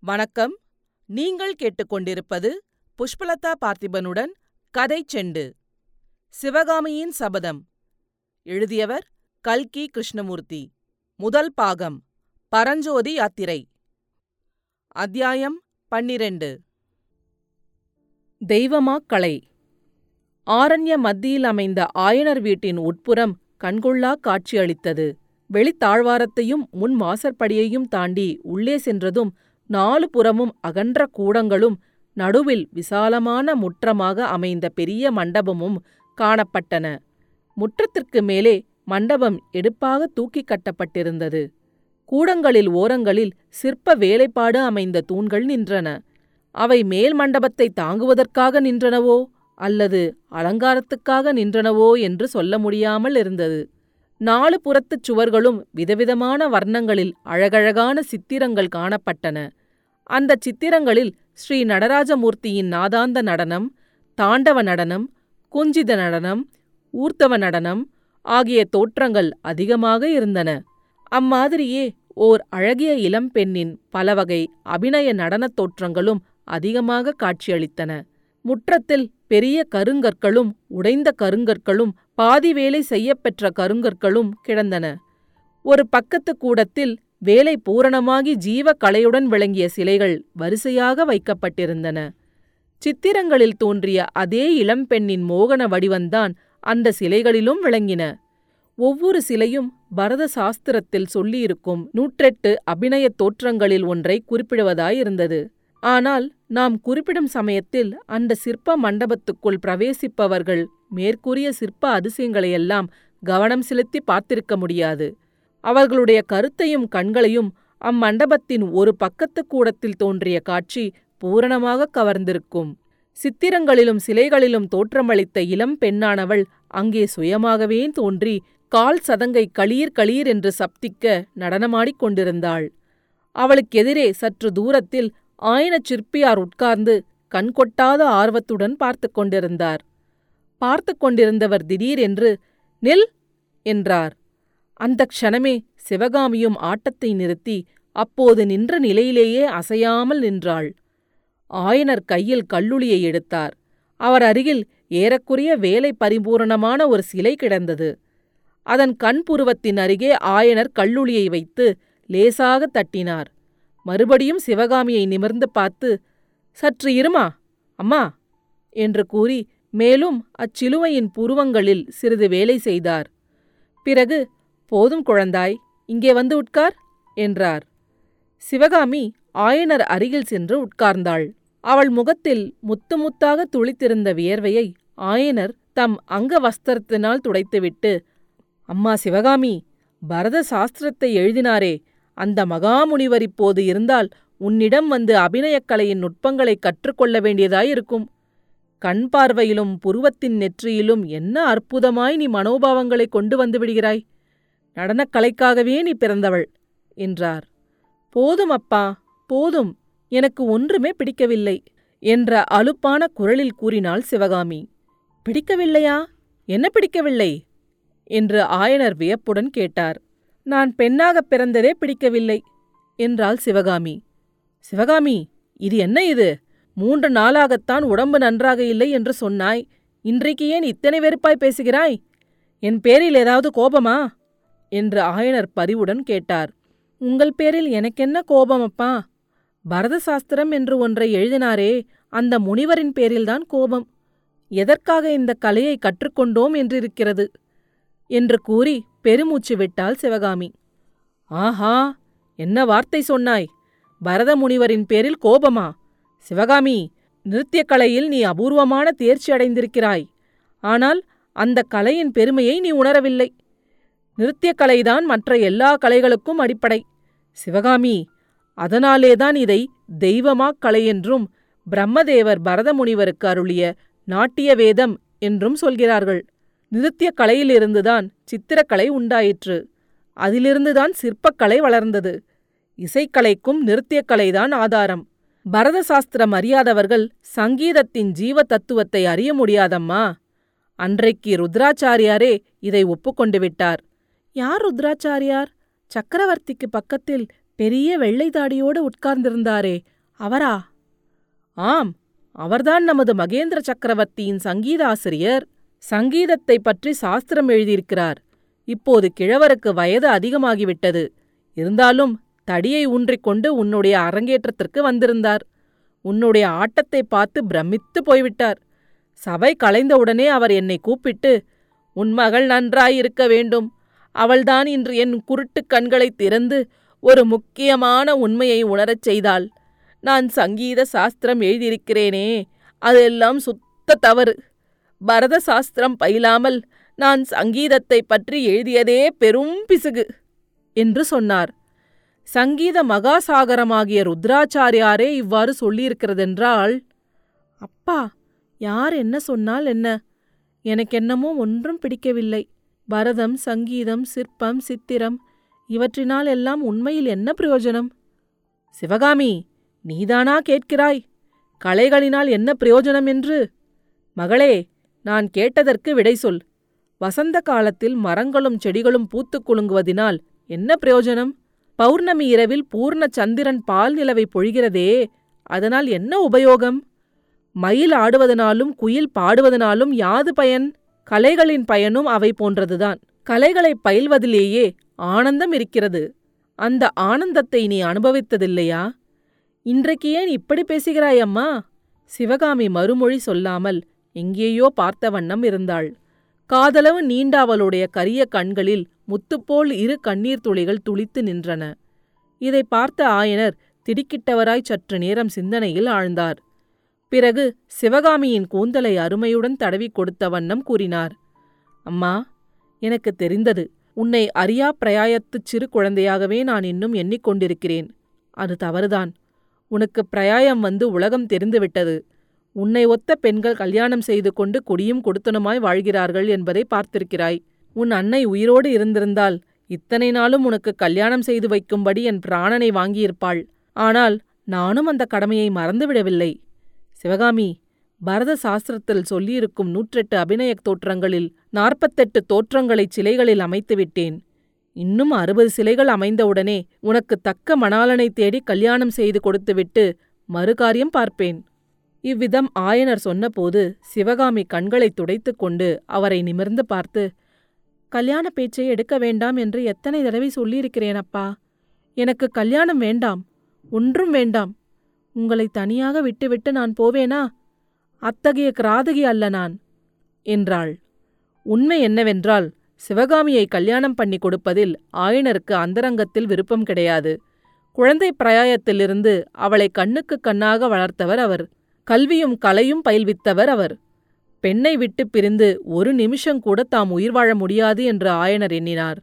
வணக்கம். நீங்கள் கேட்டுக்கொண்டிருப்பது புஷ்பலதா பார்த்திபனுடன் கதை செண்டு. சிவகாமியின் சபதம். எழுதியவர் கல்கி கிருஷ்ணமூர்த்தி. முதல் பாகம். பரஞ்சோதி யாத்திரை. அத்தியாயம் பன்னிரண்டு. தெய்வமா கலை. ஆரண்ய மத்தியில் அமைந்த ஆயனர் வீட்டின் உட்புறம் கண்கொள்ளாக் காட்சியளித்தது. வெளித்தாழ்வாரத்தையும் முன் வாசற்படியையும் தாண்டி உள்ளே சென்றதும் நாலு புறமும் அகன்ற கூடங்களும் நடுவில் விசாலமான முற்றமாக அமைந்த பெரிய மண்டபமும் காணப்பட்டன. முற்றத்திற்கு மேலே மண்டபம் எடுப்பாக தூக்கிக் கட்டப்பட்டிருந்தது. கூடங்களில் ஓரங்களில் சிற்ப வேலைப்பாடு அமைந்த தூண்கள் நின்றன. அவை மேல் மண்டபத்தை தாங்குவதற்காக நின்றனவோ அல்லது அலங்காரத்துக்காக நின்றனவோ என்று சொல்ல முடியாமல் இருந்தது. நாலு புறத்துச் சுவர்களும் விதவிதமான வர்ணங்களில் அழகழகான சித்திரங்கள் காணப்பட்டன. அந்தச் சித்திரங்களில் ஸ்ரீ நடராஜமூர்த்தியின் நாதாந்த நடனம் தாண்டவ நடனம் குஞ்சித நடனம் ஊர்த்தவ நடனம் ஆகிய தோற்றங்கள் அதிகமாக இருந்தன. அம்மாதிரியே ஓர் அழகிய இளம்பெண்ணின் பலவகை அபிநய நடனத் தோற்றங்களும் அதிகமாக காட்சியளித்தன. முற்றத்தில் பெரிய கருங்கற்களும் உடைந்த கருங்கற்களும் பாதி வேலை செய்யப்பெற்ற கருங்கற்களும் கிடந்தன. ஒரு பக்கத்து கூடத்தில் வேலை பூரணமாகி ஜீவ கலையுடன் விளங்கிய சிலைகள் வரிசையாக வைக்கப்பட்டிருந்தன. சித்திரங்களில் தோன்றிய அதே இளம்பெண்ணின் மோகன வடிவந்தான் அந்த சிலைகளிலும் விளங்கின. ஒவ்வொரு சிலையும் பரத சாஸ்திரத்தில் சொல்லியிருக்கும் நூற்றெட்டு அபிநயத் தோற்றங்களில் ஒன்றை குறிப்பிடுவதாயிருந்தது. ஆனால் நாம் குறிப்பிடும் சமயத்தில் அந்த சிற்ப மண்டபத்துக்குள் பிரவேசிப்பவர்கள் மேற்கூறிய சிற்ப அதிசயங்களையெல்லாம் கவனம் செலுத்தி பார்த்திருக்க முடியாது. அவர்களுடைய கருத்தையும் கண்களையும் அம்மண்டபத்தின் ஒரு பக்கத்து கூடத்தில் தோன்றிய காட்சி பூரணமாக கவர்ந்திருக்கும். சித்திரங்களிலும் சிலைகளிலும் தோற்றமளித்த இளம் பெண்ணானவள் அங்கே சுயமாகவே தோன்றி கால் சதங்கை களீர் களீர் என்று சப்திக்க நடனமாடிக் கொண்டிருந்தாள். அவளுக்கெதிரே சற்று தூரத்தில் ஆயனச் சிற்பியார் உட்கார்ந்து கண்கொட்டாத ஆர்வத்துடன் பார்த்து கொண்டிருந்தார். பார்த்து கொண்டிருந்தவர் திடீரென்று நில்! என்றார். அந்த க்ஷணமே சிவகாமியும் ஆட்டத்தை நிறுத்தி அப்போது நின்ற நிலையிலேயே அசையாமல் நின்றாள். ஆயனர் கையில் கல்லுளியை எடுத்தார். அவர் அருகில் ஏறக்குறைய வேலை பரிபூரணமான ஒரு சிலை கிடந்தது. அதன் கண்புருவத்தின் அருகே ஆயனர் கல்லுளியை வைத்து லேசாக தட்டினார். மறுபடியும் சிவகாமியை நிமிர்ந்து பார்த்து சற்று இருமா அம்மா என்று கூறி மேலும் அச்சிலுவையின் புருவங்களில் சிறிது வேலை செய்தார். பிறகு போதும் குழந்தாய் இங்கே வந்து உட்கார் என்றார். சிவகாமி ஆயனர் அருகில் சென்று உட்கார்ந்தாள். அவள் முகத்தில் முத்து முத்தாக துளித்திருந்த வியர்வையை ஆயனர் தம் அங்க வஸ்திரத்தினால் துடைத்துவிட்டு அம்மா சிவகாமி பரத சாஸ்திரத்தை எழுதினாரே அந்த மகாமுனிவர் இப்போது இருந்தால் உன்னிடம் வந்து அபிநயக் கலையின் நுட்பங்களைக் கற்றுக்கொள்ள வேண்டியதாயிருக்கும். கண் பார்வையிலும் புருவத்தின் நெற்றியிலும் என்ன அற்புதமாய் நீ மனோபாவங்களைக் கொண்டு வந்து விடுகிறாய்? நடனக் கலைக்காகவே நீ பிறந்தவள் என்றார். போதும் அப்பா போதும் எனக்கு ஒன்றுமே பிடிக்கவில்லை என்ற அலுப்பான குரலில் கூறினாள் சிவகாமி. பிடிக்கவில்லையா? என்ன பிடிக்கவில்லை? என்று ஆயனர் வியப்புடன் கேட்டார். நான் பெண்ணாகப் பிறந்ததே பிடிக்கவில்லை என்றாள் சிவகாமி. சிவகாமி இது என்ன இது? மூன்று நாளாகத்தான் உடம்பு நன்றாக இல்லை என்று சொன்னாய். இன்றைக்கு ஏன் இத்தனை வெறுப்பாய் பேசுகிறாய்? என் பேரில் ஏதாவது கோபமா? என்று ஆயனர் பரிவுடன் கேட்டார். உங்கள் பேரில் எனக்கென்ன கோபம் அப்பா பரத சாஸ்திரம் என்று ஒன்றை எழுதினாரே அந்த முனிவரின் பேரில்தான் கோபம். எதற்காக இந்த கலையை கற்றுக்கொண்டோம் என்றிருக்கிறது? என்று கூறி பெருமூச்சு விட்டாள் சிவகாமி. ஆஹா என்ன வார்த்தை சொன்னாய்? பரத முனிவரின் பேரில் கோபமா? சிவகாமி நிருத்தியக் கலையில் நீ அபூர்வமான தேர்ச்சி அடைந்திருக்கிறாய். ஆனால் அந்த கலையின் பெருமையை நீ உணரவில்லை. நிருத்தியக் கலைதான் மற்ற எல்லா கலைகளுக்கும் அடிப்படை. சிவகாமி அதனாலேதான் இதை தெய்வமாக் கலையென்றும் பிரம்மதேவர் பரத முனிவருக்கு அருளிய நாட்டிய வேதம் என்றும் சொல்கிறார்கள். நிருத்தியக் கலையிலிருந்துதான் சித்திரக்கலை உண்டாயிற்று. அதிலிருந்துதான் சிற்பக்கலை வளர்ந்தது. இசைக்கலைக்கும் நிருத்தியக்கலைதான் ஆதாரம். பரத சாஸ்திரம் அறியாதவர்கள் சங்கீதத்தின் ஜீவ தத்துவத்தை அறிய முடியாதம்மா? அன்றைக்கு ருத்ராச்சாரியாரே இதை ஒப்புக்கொண்டு விட்டார். யார் ருத்ராச்சாரியார்? சக்கரவர்த்திக்கு பக்கத்தில் பெரிய வெள்ளை தாடியோடு உட்கார்ந்திருந்தாரே அவரா? ஆம் அவர்தான் நமது மகேந்திர சக்கரவர்த்தியின் சங்கீத ஆசிரியர். சங்கீதத்தை பற்றி சாஸ்திரம் எழுதியிருக்கிறார். இப்போது கிழவருக்கு வயது அதிகமாகிவிட்டது. இருந்தாலும் தடியை ஊன்றிக்கொண்டு உன்னுடைய அரங்கேற்றத்திற்கு வந்திருந்தார். உன்னுடைய ஆட்டத்தை பார்த்து பிரமித்து போய்விட்டார். சபை கலைந்தவுடனே அவர் என்னை கூப்பிட்டு உன் மகள் நன்றாயிருக்க வேண்டும். அவள்தான் இன்று என் குருட்டுக் கண்களைத் திறந்து ஒரு முக்கியமான உண்மையை உணரச் செய்தாள். நான் சங்கீத சாஸ்திரம் எழுதியிருக்கிறேனே அதெல்லாம் சுத்த தவறு. பரத சாஸ்திரம் பயிலாமல் நான் சங்கீதத்தை பற்றி எழுதியதே பெரும் பிசுகு என்று சொன்னார். சங்கீத மகாசாகரமாகிய ருத்ராச்சாரியாரே இவ்வாறு சொல்லியிருக்கிறதென்றால் அப்பா யார் என்ன சொன்னால் என்ன? எனக்கென்னமோ ஒன்றும் பிடிக்கவில்லை. பரதம் சங்கீதம் சிற்பம் சித்திரம் இவற்றினால் எல்லாம் உண்மையில் என்ன பிரயோஜனம்? சிவகாமி நீதானா கேட்கிறாய்? கலைகளினால் என்ன பிரயோஜனம் என்று? மகளே நான் கேட்டதற்கு விடை சொல். வசந்த காலத்தில் மரங்களும் செடிகளும் பூத்துக் குலுங்குவதினால் என்ன பிரயோஜனம்? பௌர்ணமி இரவில் பூர்ண சந்திரன் பால் நிலவை பொழிகிறதே அதனால் என்ன உபயோகம்? மயில் ஆடுவதனாலும் குயில் பாடுவதனாலும் யாது பயன்? கலைகளின் பயனும் அவை போன்றதுதான். கலைகளை பயில்வதிலேயே ஆனந்தம் இருக்கிறது. அந்த ஆனந்தத்தை நீ அனுபவித்ததில்லையா? இன்றைக்கு ஏன் இப்படி பேசுகிறாய் அம்மா? சிவகாமி மறுமொழி சொல்லாமல் எங்கேயோ பார்த்த வண்ணம் இருந்தாள். காதளவு நீண்ட அவளுடைய கரிய கண்களில் முத்துப்போல் இரு கண்ணீர் துளிகள் துளித்து நின்றன. இதை பார்த்த ஆயனர் திடுக்கிட்டவராய் சற்று நேரம் சிந்தனையில் ஆழ்ந்தார். பிறகு சிவகாமியின் கூந்தலை அருமையுடன் தடவிக் கொடுத்த வண்ணம் கூறினார். அம்மா எனக்கு தெரிந்தது. உன்னை அறியா பிரயாயத்துச் சிறு குழந்தையாகவே நான் இன்னும் எண்ணிக்கொண்டிருக்கிறேன் அது தவறுதான். உனக்கு பிரயாயம் வந்து உலகம் தெரிந்துவிட்டது. உன்னை ஒத்த பெண்கள் கல்யாணம் செய்து கொண்டு குடியும் கொடுத்தனுமாய் வாழ்கிறார்கள் என்பதை பார்த்திருக்கிறாய். உன் அன்னை உயிரோடு இருந்திருந்தால் இத்தனை நாளும் உனக்கு கல்யாணம் செய்து வைக்கும்படி என் பிராணனை வாங்கியிருப்பாள். ஆனால் நானும் அந்த கடமையை மறந்துவிடவில்லை. சிவகாமி பரத சாஸ்திரத்தில் சொல்லியிருக்கும் நூற்றெட்டு அபிநயக் தோற்றங்களில் நாற்பத்தெட்டு தோற்றங்களைச் சிலைகளில் அமைத்துவிட்டேன். இன்னும் அறுபது சிலைகள் அமைந்தவுடனே உனக்கு தக்க மணாலனை தேடி கல்யாணம் செய்து கொடுத்துவிட்டு மறுகாரியம் பார்ப்பேன். இவ்விதம் ஆயனர் சொன்னபோது சிவகாமி கண்களைத் துடைத்துக் கொண்டு அவரை நிமிர்ந்து பார்த்து கல்யாண பேச்சை எடுக்க வேண்டாம் என்று எத்தனை தடவை சொல்லியிருக்கிறேன் அப்பா எனக்கு கல்யாணம் வேண்டாம் ஒன்றும் வேண்டாம். உங்களை தனியாக விட்டுவிட்டு நான் போவேனா? அத்தகைய கிராதகி அல்ல நான் என்றாள். உண்மை என்னவென்றால் சிவகாமியை கல்யாணம் பண்ணி கொடுப்பதில் ஆயனருக்கு அந்தரங்கத்தில் விருப்பம் கிடையாது. குழந்தை பிராயத்திலிருந்து அவளை கண்ணுக்கு கண்ணாக வளர்த்தவர் அவர். கல்வியும் கலையும் பயில்வித்தவர் அவர். பெண்ணை விட்டு பிரிந்து ஒரு நிமிஷம் கூட தாம் உயிர் வாழ முடியாது என்று ஆயனர் எண்ணினார்.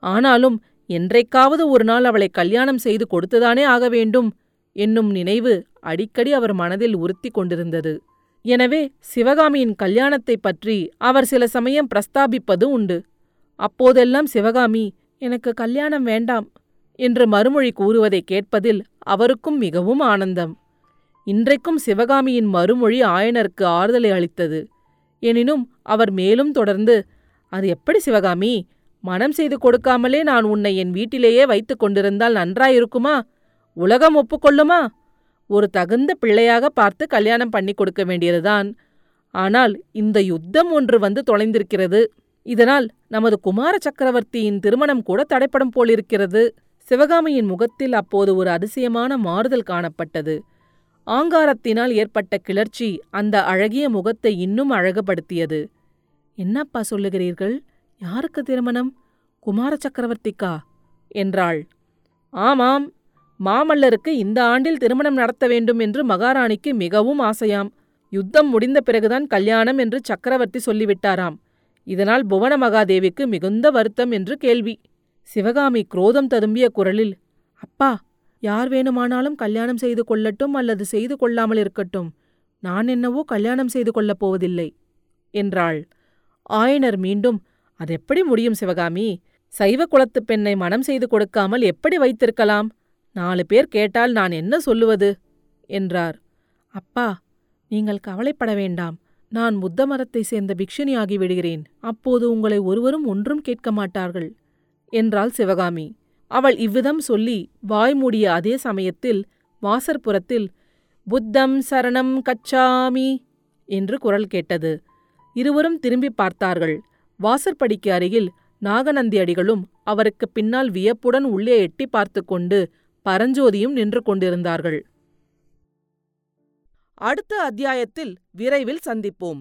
ஆனாலும் என்றைக்காவது ஒரு நாள் அவளை கல்யாணம் செய்து கொடுத்துதானே ஆக வேண்டும் என்னும் நினைவு அடிக்கடி அவர் மனதில் உறுத்தி கொண்டிருந்தது. எனவே சிவகாமியின் கல்யாணத்தைப் பற்றி அவர் சில சமயம் பிரஸ்தாபிப்பது உண்டு. அப்போதெல்லாம் சிவகாமி எனக்கு கல்யாணம் வேண்டாம் என்று மறுமொழி கூறுவதை கேட்பதில் அவருக்கும் மிகவும் ஆனந்தம். இன்றைக்கும் சிவகாமியின் மறுமொழி ஆயனருக்கு ஆறுதலை அளித்தது. எனினும் அவர் மேலும் தொடர்ந்து அது எப்படி சிவகாமி? மனம் செய்து கொடுக்காமலே நான் உன்னை என் வீட்டிலேயே வைத்துக் கொண்டிருந்தால் நன்றாயிருக்குமா? உலகம் ஒப்புக்கொள்ளுமா? ஒரு தகுந்த பிள்ளையாக பார்த்து கல்யாணம் பண்ணி கொடுக்க வேண்டியதுதான். ஆனால் இந்த யுத்தம் ஒன்று வந்து தொலைந்திருக்கிறது. இதனால் நமது குமார சக்கரவர்த்தியின் திருமணம் கூட தடைப்படும் போலிருக்கிறது. சிவகாமியின் முகத்தில் அப்போது ஒரு அதிசயமான மாறுதல் காணப்பட்டது. ஆங்காரத்தினால் ஏற்பட்ட கிளர்ச்சி அந்த அழகிய முகத்தை இன்னும் அழகுபடுத்தியது. என்னப்பா சொல்லுகிறீர்கள்? யாருக்கு திருமணம்? குமார சக்கரவர்த்திக்கா? என்றாள். ஆமாம் மாமல்லருக்கு இந்த ஆண்டில் திருமணம் நடத்த வேண்டும் என்று மகாராணிக்கு மிகவும் ஆசையாம். யுத்தம் முடிந்த பிறகுதான் கல்யாணம் என்று சக்கரவர்த்தி சொல்லிவிட்டாராம். இதனால் புவன மகாதேவிக்கு மிகுந்த வருத்தம் என்று கேள்வி. சிவகாமி குரோதம் ததும்பிய குரலில் அப்பா யார் வேணுமானாலும் கல்யாணம் செய்து கொள்ளட்டும் அல்லது செய்து கொள்ளாமல் இருக்கட்டும். நான் என்னவோ கல்யாணம் செய்து கொள்ளப் போவதில்லை என்றாள். ஆயனர் மீண்டும் அதெப்படி முடியும் சிவகாமி? சைவ குலத்துப் பெண்ணை மனம் செய்து கொடுக்காமல் எப்படி வைத்திருக்கலாம்? நாலு பேர் கேட்டால் நான் என்ன சொல்லுவது? என்றார். அப்பா நீங்கள் கவலைப்பட வேண்டாம். நான் புத்த மரத்தை சேர்ந்த பிக்ஷுனியாகி விடுகிறேன். அப்போது உங்களை ஒருவரும் ஒன்றும் கேட்க மாட்டார்கள் என்றாள் சிவகாமி. அவள் இவ்விதம் சொல்லி வாய் மூடிய அதே சமயத்தில் வாசற்புறத்தில் புத்தம் சரணம் கச்சாமி என்று குரல் கேட்டது. இருவரும் திரும்பி பார்த்தார்கள். வாசற்படிக்கு அருகில் நாகநந்தி அடிகளும் அவருக்கு பின்னால் வியப்புடன் உள்ளே எட்டி பார்த்து கொண்டு பரஞ்சோதியும் நின்று கொண்டிருந்தார்கள். அடுத்த அத்தியாயத்தில் விரைவில் சந்திப்போம்.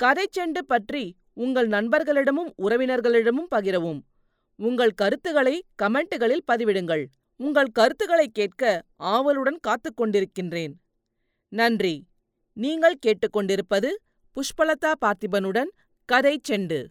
கதைச்செண்டு பற்றி உங்கள் நண்பர்களிடமும் உறவினர்களிடமும் பகிரவும். உங்கள் கருத்துக்களை கமெண்ட்டுகளில் பதிவிடுங்கள். உங்கள் கருத்துக்களை கேட்க ஆவலுடன் காத்துக் கொண்டிருக்கின்றேன். நன்றி. நீங்கள் கேட்டுக்கொண்டிருப்பது புஷ்பலதா பார்த்திபனுடன் கதை செண்டு.